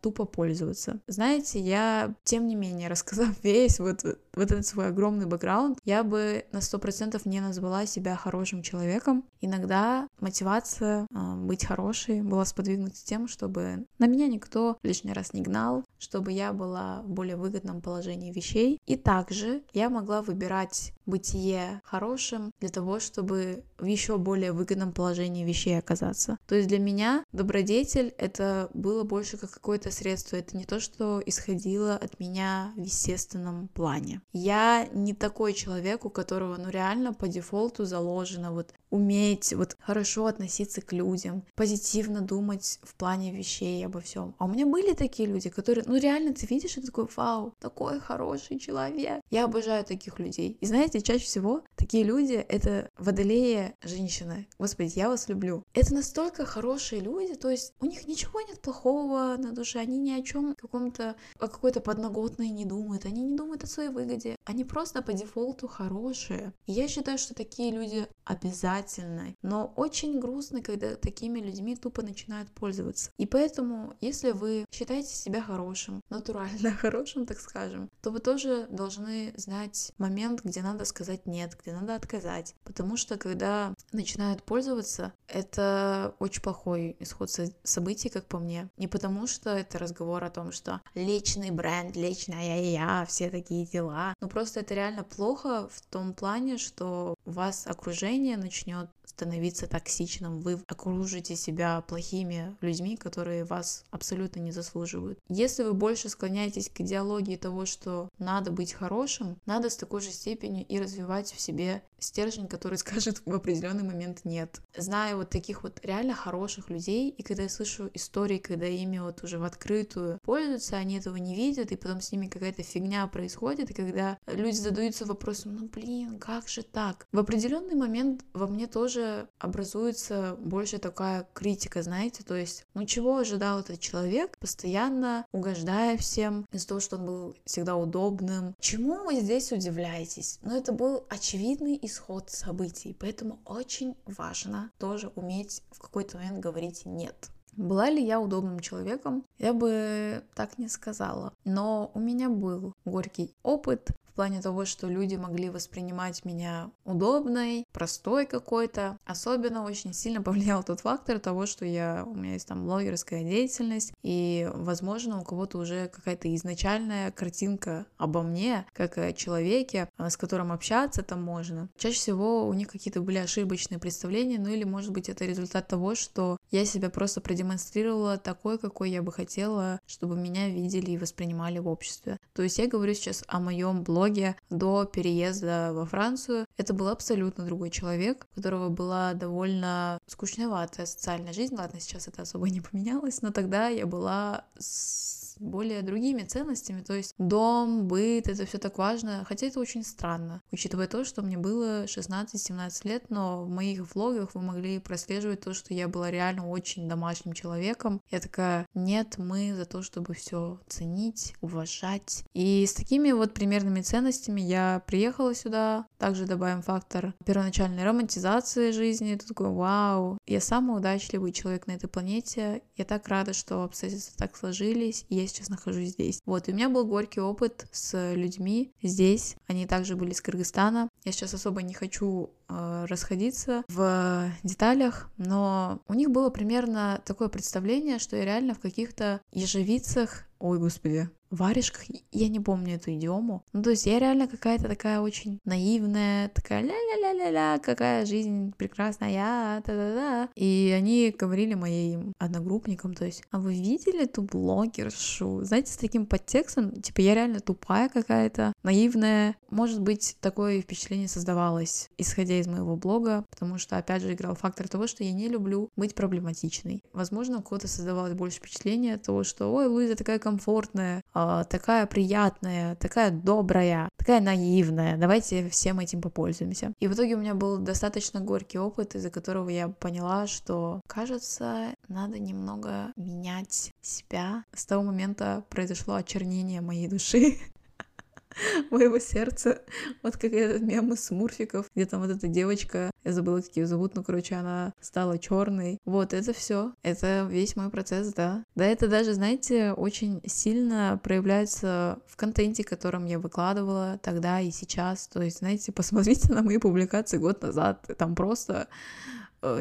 тупо пользоваться. Знаете, я, тем не менее, рассказав весь вот, вот этот свой огромный бэкграунд, я бы на сто процентов не назвала себя хорошим человеком. Иногда мотивация э, быть хорошей была сподвигнута тем, чтобы на меня никто лишний раз не гнал, чтобы я была в более выгодном положении вещей. И также я могла выбирать бытие хорошим для того, чтобы в еще более выгодном положении вещей оказаться. То есть для меня добродетель это было больше как какое-то средство, это не то, что исходило от меня в естественном плане. Я не такой человек, у которого ну реально по дефолту заложено вот уметь вот хорошо относиться к людям, позитивно думать в плане вещей обо всем. А у меня были такие люди, которые, ну реально ты видишь и такой, вау, такой хороший человек. Я обожаю таких людей. И знаете, чаще всего такие люди — это водолея женщины. Господи, я вас люблю. Это настолько хорошие люди, то есть у них ничего нет плохого на душе, они ни о чем каком-то, о какой-то подноготной не думают, они не думают о своей выгоде, они просто по дефолту хорошие. И я считаю, что такие люди обязательны, но очень грустно, когда такими людьми тупо начинают пользоваться. И поэтому, если вы считаете себя хорошим, натурально хорошим, так скажем, то вы тоже должны знать момент, где надо сказать нет, где надо отказать. Потому что когда начинают пользоваться, это очень плохой исход событий, как по мне. Не потому что это разговор о том, что личный бренд, личная я, все такие дела. Ну просто это реально плохо в том плане, что у вас окружение начнет становиться токсичным, вы окружите себя плохими людьми, которые вас абсолютно не заслуживают. Если вы больше склоняетесь к идеологии того, что надо быть хорошим, надо с такой же степенью и развивать в себе стержень, который скажет в определенный момент нет. Зная вот таких вот реально хороших людей, и когда я слышу истории, когда ими вот уже в открытую пользуются, они этого не видят, и потом с ними какая-то фигня происходит, и когда люди задаются вопросом, ну блин, как же так? В определенный момент во мне тоже образуется больше такая критика, знаете, то есть, ну чего ожидал этот человек, постоянно угождая всем, из-за того, что он был всегда удобным. Чему вы здесь удивляетесь? Ну это был очевидный и исход событий, поэтому очень важно тоже уметь в какой-то момент говорить «нет». Была ли я удобным человеком? Я бы так не сказала. Но у меня был горький опыт в плане того, что люди могли воспринимать меня удобной, простой какой-то. Особенно очень сильно повлиял тот фактор того, что я, у меня есть там блогерская деятельность, и, возможно, у кого-то уже какая-то изначальная картинка обо мне, как о человеке, а, с которым общаться там можно. Чаще всего у них какие-то были ошибочные представления, ну или, может быть, это результат того, что я себя просто продемонстрировала такой, какой я бы хотела, чтобы меня видели и воспринимали в обществе. То есть я говорю сейчас о моем блоге, до переезда во Францию. Это был абсолютно другой человек, у которого была довольно скучноватая социальная жизнь. Ладно, сейчас это особо не поменялось, но тогда я была с более другими ценностями, то есть дом, быт, это все так важно, хотя это очень странно, учитывая то, что мне было 16-17 лет, но в моих влогах вы могли прослеживать то, что я была реально очень домашним человеком. Я такая, нет, мы за то, чтобы все ценить, уважать. И с такими вот примерными ценностями я приехала сюда, также добавим фактор первоначальной романтизации жизни, ты такой, вау, я самый удачливый человек на этой планете, я так рада, что обстоятельства так сложились, и я сейчас нахожусь здесь. Вот, и у меня был горький опыт с людьми здесь. Они также были из Кыргызстана. Я сейчас особо не хочу э, расходиться в деталях, но у них было примерно такое представление, что я реально в каких-то ежевицах Ой, господи, варежках, я не помню эту идиому. Ну, то есть я реально какая-то такая очень наивная, такая ля-ля-ля-ля-ля, какая жизнь прекрасная, та-да-да. И они говорили моим одногруппникам, то есть, а вы видели ту блогершу? Знаете, с таким подтекстом, типа, я реально тупая какая-то, наивная. Может быть, такое впечатление создавалось, исходя из моего блога, потому что, опять же, играл фактор того, что я не люблю быть проблематичной. Возможно, у кого-то создавалось больше впечатление того, что, ой, Луиза такая комфортная, а, такая приятная, такая добрая, такая наивная. Давайте всем этим попользуемся. И в итоге у меня был достаточно горький опыт, из-за которого я поняла, что, кажется, надо немного менять себя. С того момента произошло очернение моей души. моего сердца. Вот как этот мем из Смурфиков, где там вот эта девочка, я забыла, как ее зовут, но, короче, она стала черной. Вот это все. Это весь мой процесс, да. Да, это даже, знаете, очень сильно проявляется в контенте, которым я выкладывала тогда и сейчас. То есть, знаете, посмотрите на мои публикации год назад. Там просто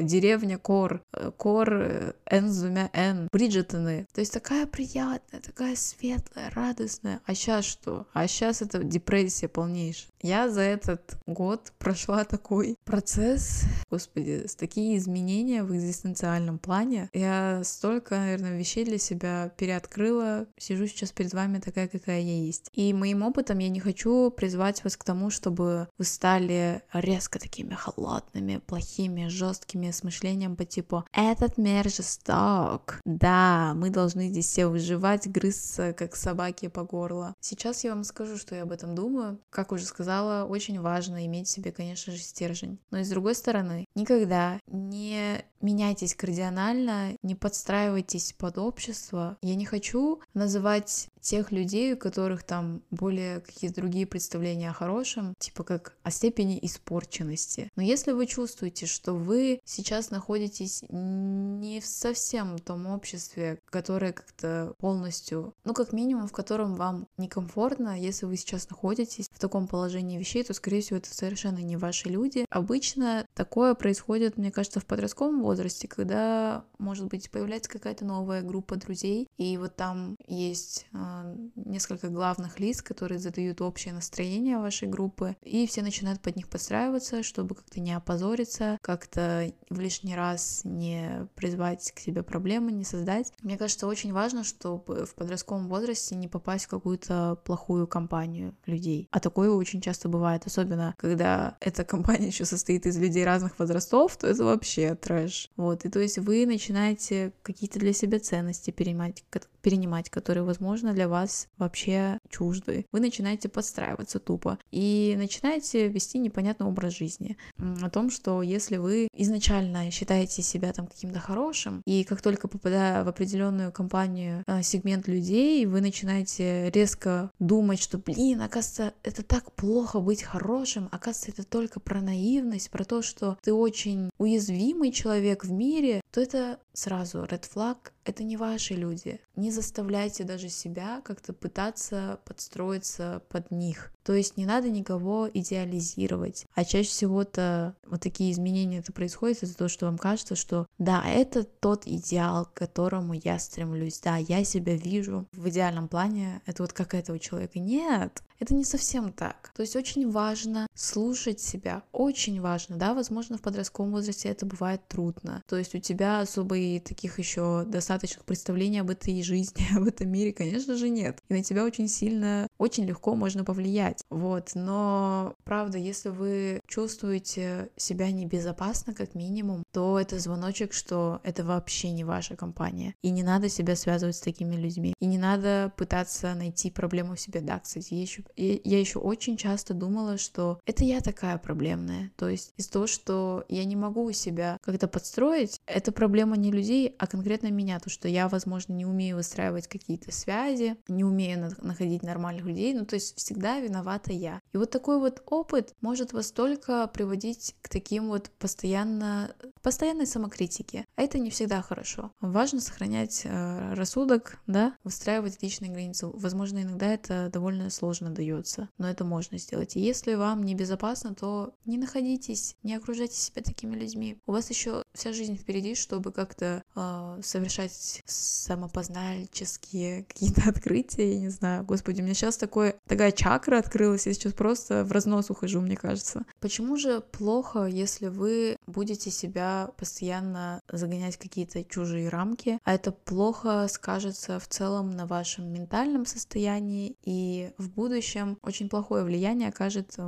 деревня Кор, э, Кор э, Н с двумя Н, Бриджетоны. То есть такая приятная, такая светлая, радостная. А сейчас что? А сейчас это депрессия полнейшая. Я за этот год прошла такой процесс, господи, с такие изменения в экзистенциальном плане. Я столько, наверное, вещей для себя переоткрыла. Сижу сейчас перед вами такая, какая я есть. И моим опытом я не хочу призвать вас к тому, чтобы вы стали резко такими холодными, плохими, жесткими с мышлением по типу «этот мир жесток». Да, мы должны здесь все выживать, грызться, как собаки по горло. Сейчас я вам скажу, что я об этом думаю. Как уже сказала, очень важно иметь в себе, конечно же, стержень. Но и с другой стороны, никогда не меняйтесь кардинально, не подстраивайтесь под общество. Я не хочу называть тех людей, у которых там более какие-то другие представления о хорошем, типа как о степени испорченности. Но если вы чувствуете, что вы сейчас находитесь не в совсем том обществе, которое как-то полностью, ну как минимум, в котором вам некомфортно, если вы сейчас находитесь в таком положении вещей, то, скорее всего, это совершенно не ваши люди. Обычно такое происходит, мне кажется, в подростковом возрасте, когда, может быть, появляется какая-то новая группа друзей, и вот там есть а, несколько главных лиц, которые задают общее настроение вашей группы, и все начинают под них подстраиваться, чтобы как-то не опозориться, как-то в лишний раз не призвать к себе проблемы, не создать. Мне кажется, очень важно, чтобы в подростковом возрасте не попасть в какую-то плохую компанию людей. А такое очень часто бывает, особенно когда эта компания еще состоит из людей разных возрастов, то это вообще трэш. Вот, и то есть вы начинаете какие-то для себя ценности перенимать, перенимать, которые, возможно, для вас вообще чужды. Вы начинаете подстраиваться тупо и начинаете вести непонятный образ жизни. О том, что если вы изначально считаете себя там каким-то хорошим, и как только попадая в определенную компанию, э, сегмент людей, вы начинаете резко думать, что, блин, оказывается, это так плохо быть хорошим, оказывается, это только про наивность, про то, что ты очень уязвимый человек в мире, то это сразу red flag, это не ваши люди. Не заставляйте даже себя как-то пытаться подстроиться под них. То есть не надо никого идеализировать. А чаще всего-то вот такие изменения это происходит из-за того, что вам кажется, что да, это тот идеал, к которому я стремлюсь. Да, я себя вижу в идеальном плане. Это вот как этого человека. Нет, это не совсем так. То есть очень важно слушать себя. Очень важно, да, возможно, в подростковом возрасте это бывает трудно. То есть у тебя особо и таких еще достаточных представлений об этой жизни, об этом мире, конечно же, нет. И на тебя очень сильно, очень легко можно повлиять. Вот, но правда, если вы чувствуете себя небезопасно, как минимум, то это звоночек, что это вообще не ваша компания. И не надо себя связывать с такими людьми. И не надо пытаться найти проблему в себе. Да, кстати, я еще и я еще очень часто думала, что это я такая проблемная. То есть из того, что я не могу себя как-то подстроить, это проблема не людей, а конкретно меня. То, что я, возможно, не умею выстраивать какие-то связи, не умею находить нормальных людей. Ну, то есть всегда виновата я. И вот такой вот опыт может вас только приводить к таким вот постоянно, постоянной самокритике. А это не всегда хорошо. Важно сохранять э, рассудок, да, выстраивать личные границы. Возможно, иногда это довольно сложно дается, но это можно сделать. И если вам небезопасно, то не находитесь, не окружайте себя такими людьми. У вас еще вся жизнь впереди, чтобы как-то э, совершать самопознальческие какие-то открытия, я не знаю. Господи, у меня сейчас такое, такая чакра открылась, я сейчас просто в разнос ухожу, мне кажется. Почему же плохо, если вы будете себя постоянно загонять какие-то чужие рамки, а это плохо скажется в целом на вашем ментальном состоянии и в будущем очень плохое влияние окажет э,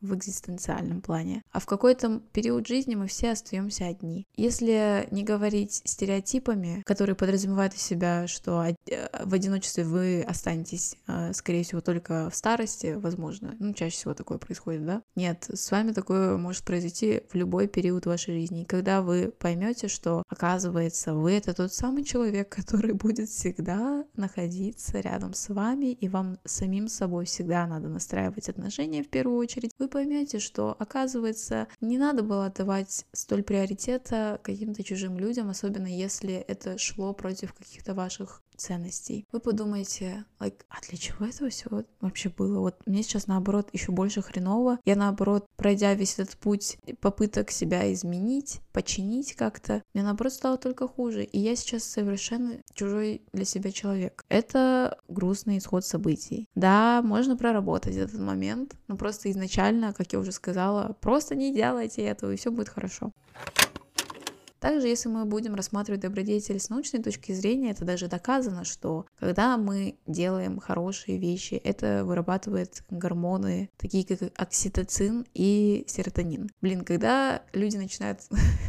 в экзистенциальном плане. А в какой-то период жизни мы все остаемся одни. Если не говорить стереотипами, которые подразумевают из себя, что э, в одиночестве вы останетесь, э, скорее всего, только в старости, возможно. Ну, чаще всего такое происходит, да? Нет, с вами такое может произойти в любой период вашей жизни. Когда вы поймете, что, оказывается, вы это тот самый человек, который будет всегда находиться рядом с вами, и вам самим собой всегда надо настраивать отношения в первую очередь, вы поймете, что, оказывается, не надо было отдавать столь приоритета каким-то чужим людям, особенно если это шло против каких-то ваших ценностей. Вы подумаете, like, а для чего это все вообще было? Вот мне сейчас наоборот еще больше хреново. Я наоборот, пройдя весь этот путь попыток себя изменить, починить как-то, мне наоборот стало только хуже. И я сейчас совершенно чужой для себя человек. Это грустный исход событий. Да, можно проработать этот момент, но просто изначально, как я уже сказала, просто не делайте этого, и все будет хорошо. Также, если мы будем рассматривать добродетель с научной точки зрения, это даже доказано, что когда мы делаем хорошие вещи, это вырабатывает гормоны, такие как окситоцин и серотонин. Блин, когда люди начинают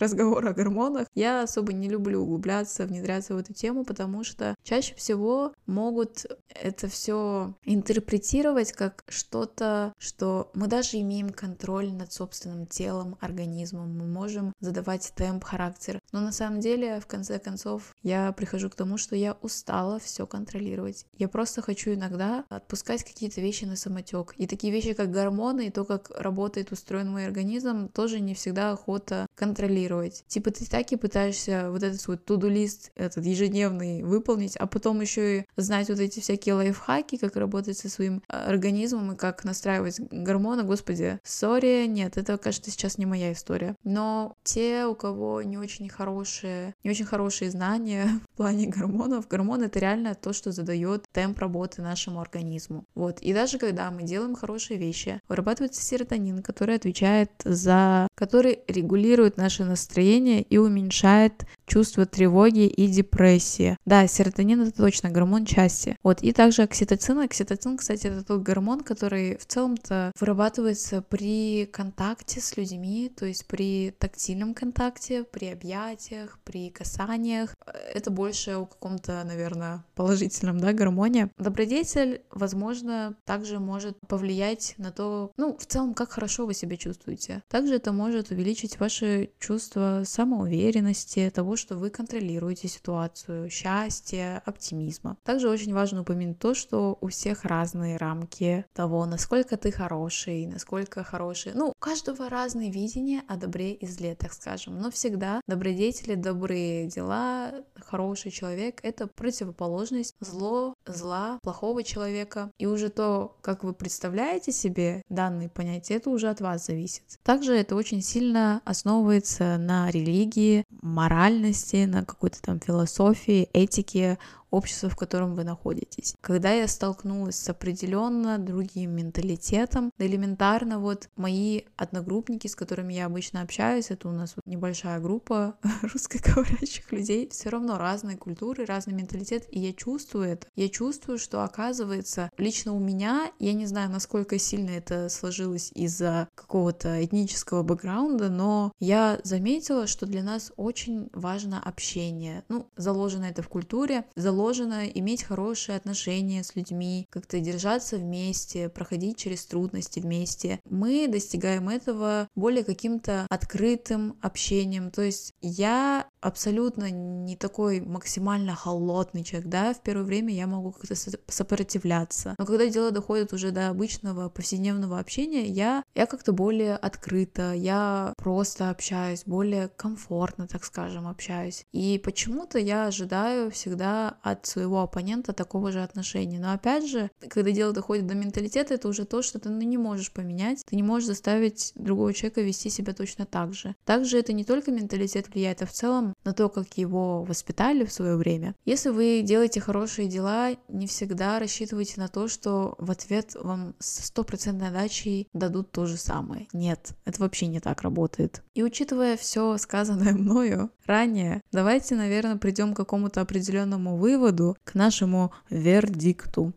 разговор о гормонах, я особо не люблю углубляться, внедряться в эту тему, потому что чаще всего могут это все интерпретировать как что-то, что мы даже имеем контроль над собственным телом, организмом, мы можем задавать темп, характер. Но на самом деле, в конце концов, я прихожу к тому, что я устала все контролировать. Я просто хочу иногда отпускать какие-то вещи на самотек. И такие вещи, как гормоны, и то, как работает устроен мой организм, тоже не всегда охота контролировать контролировать. Типа ты так и пытаешься вот этот свой туду-лист этот ежедневный выполнить, а потом еще и знать вот эти всякие лайфхаки, как работать со своим а, организмом и как настраивать гормоны. Господи, сори, нет, это, кажется, сейчас не моя история. Но те, у кого не очень хорошие, не очень хорошие знания в плане гормонов, гормон это реально то, что задает темп работы нашему организму. Вот. И даже когда мы делаем хорошие вещи, вырабатывается серотонин, который отвечает за... который регулирует наше настроение настроение и уменьшает чувство тревоги и депрессии. Да, серотонин это точно гормон счастья. Вот, и также окситоцин. Окситоцин, кстати, это тот гормон, который в целом-то вырабатывается при контакте с людьми, то есть при тактильном контакте, при объятиях, при касаниях. Это больше о каком-то, наверное, положительном, да, гормоне. Добродетель, возможно, также может повлиять на то, ну, в целом, как хорошо вы себя чувствуете. Также это может увеличить ваши чувства самоуверенности, того, что вы контролируете ситуацию, счастья, оптимизма. Также очень важно упомянуть то, что у всех разные рамки того, насколько ты хороший, насколько хороший. Ну, у каждого разные видения о добре и зле, так скажем. Но всегда добродетели, добрые дела, хороший человек — это противоположность зло, зла, плохого человека. И уже то, как вы представляете себе данные понятия, это уже от вас зависит. Также это очень сильно основывается на религии, моральности, на какой-то там философии, этике, общества, в котором вы находитесь. Когда я столкнулась с определенно другим менталитетом, элементарно вот мои одногруппники, с которыми я обычно общаюсь, это у нас вот небольшая группа русскоговорящих людей, все равно разные культуры, разный менталитет, и я чувствую это. Я чувствую, что оказывается лично у меня, я не знаю, насколько сильно это сложилось из-за какого-то этнического бэкграунда, но я заметила, что для нас очень важно общение. Ну, заложено это в культуре, заложено заложено иметь хорошие отношения с людьми, как-то держаться вместе, проходить через трудности вместе. Мы достигаем этого более каким-то открытым общением. То есть я абсолютно не такой максимально холодный человек, да, в первое время я могу как-то сопротивляться. Но когда дело доходит уже до обычного повседневного общения, я, я как-то более открыто, я просто общаюсь, более комфортно, так скажем, общаюсь. И почему-то я ожидаю всегда от своего оппонента такого же отношения. Но опять же, когда дело доходит до менталитета, это уже то, что ты ну, не можешь поменять, ты не можешь заставить другого человека вести себя точно так же. Также это не только менталитет влияет, а в целом на то, как его воспитали в свое время. Если вы делаете хорошие дела, не всегда рассчитывайте на то, что в ответ вам с стопроцентной отдачей дадут то же самое. Нет, это вообще не так работает. И учитывая все сказанное мною ранее, давайте, наверное, придем к какому-то определенному выводу, к нашему вердикту.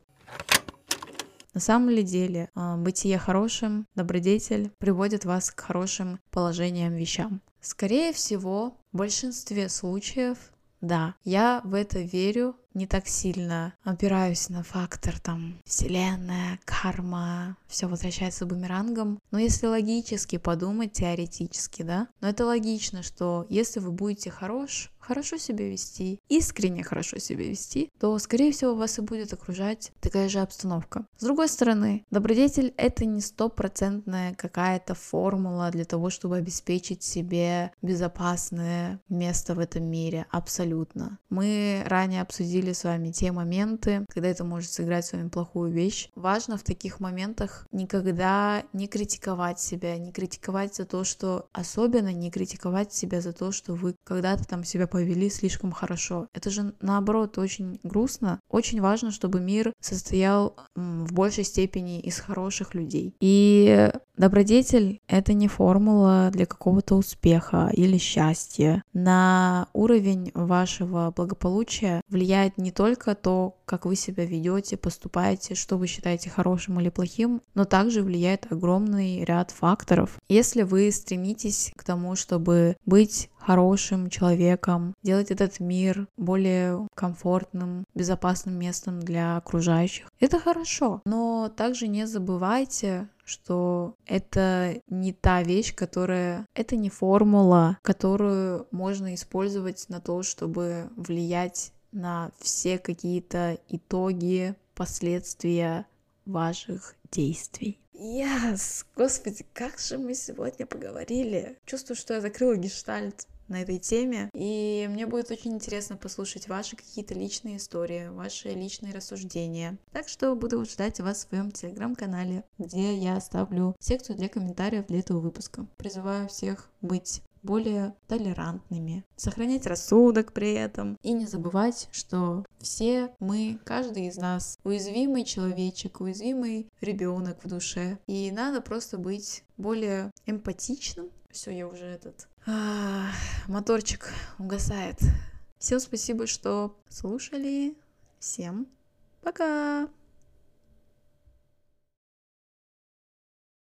На самом ли деле, а, бытие хорошим, добродетель приводит вас к хорошим положениям вещам. Скорее всего, в большинстве случаев да, я в это верю не так сильно опираюсь на фактор там вселенная, карма, все возвращается бумерангом. Но если логически подумать, теоретически, да, но это логично, что если вы будете хорош, хорошо себя вести, искренне хорошо себя вести, то, скорее всего, вас и будет окружать такая же обстановка. С другой стороны, добродетель — это не стопроцентная какая-то формула для того, чтобы обеспечить себе безопасное место в этом мире. Абсолютно. Мы ранее обсудили с вами те моменты, когда это может сыграть с вами плохую вещь. Важно в таких моментах никогда не критиковать себя, не критиковать за то, что особенно не критиковать себя за то, что вы когда-то там себя повели слишком хорошо. Это же наоборот очень грустно. Очень важно, чтобы мир состоял в большей степени из хороших людей. И добродетель — это не формула для какого-то успеха или счастья. На уровень вашего благополучия влияет не только то, как вы себя ведете, поступаете, что вы считаете хорошим или плохим, но также влияет огромный ряд факторов. Если вы стремитесь к тому, чтобы быть хорошим человеком, делать этот мир более комфортным, безопасным местом для окружающих. Это хорошо, но также не забывайте, что это не та вещь, которая... Это не формула, которую можно использовать на то, чтобы влиять на все какие-то итоги, последствия ваших действий. Yes! Господи, как же мы сегодня поговорили. Чувствую, что я закрыла гештальт на этой теме. И мне будет очень интересно послушать ваши какие-то личные истории, ваши личные рассуждения. Так что буду ждать вас в своем телеграм-канале, где я оставлю секцию для комментариев для этого выпуска. Призываю всех быть более толерантными, сохранять рассудок при этом и не забывать, что все мы, каждый из нас, уязвимый человечек, уязвимый ребенок в душе. И надо просто быть более эмпатичным. Все, я уже этот моторчик угасает. Всем спасибо, что слушали. Всем пока!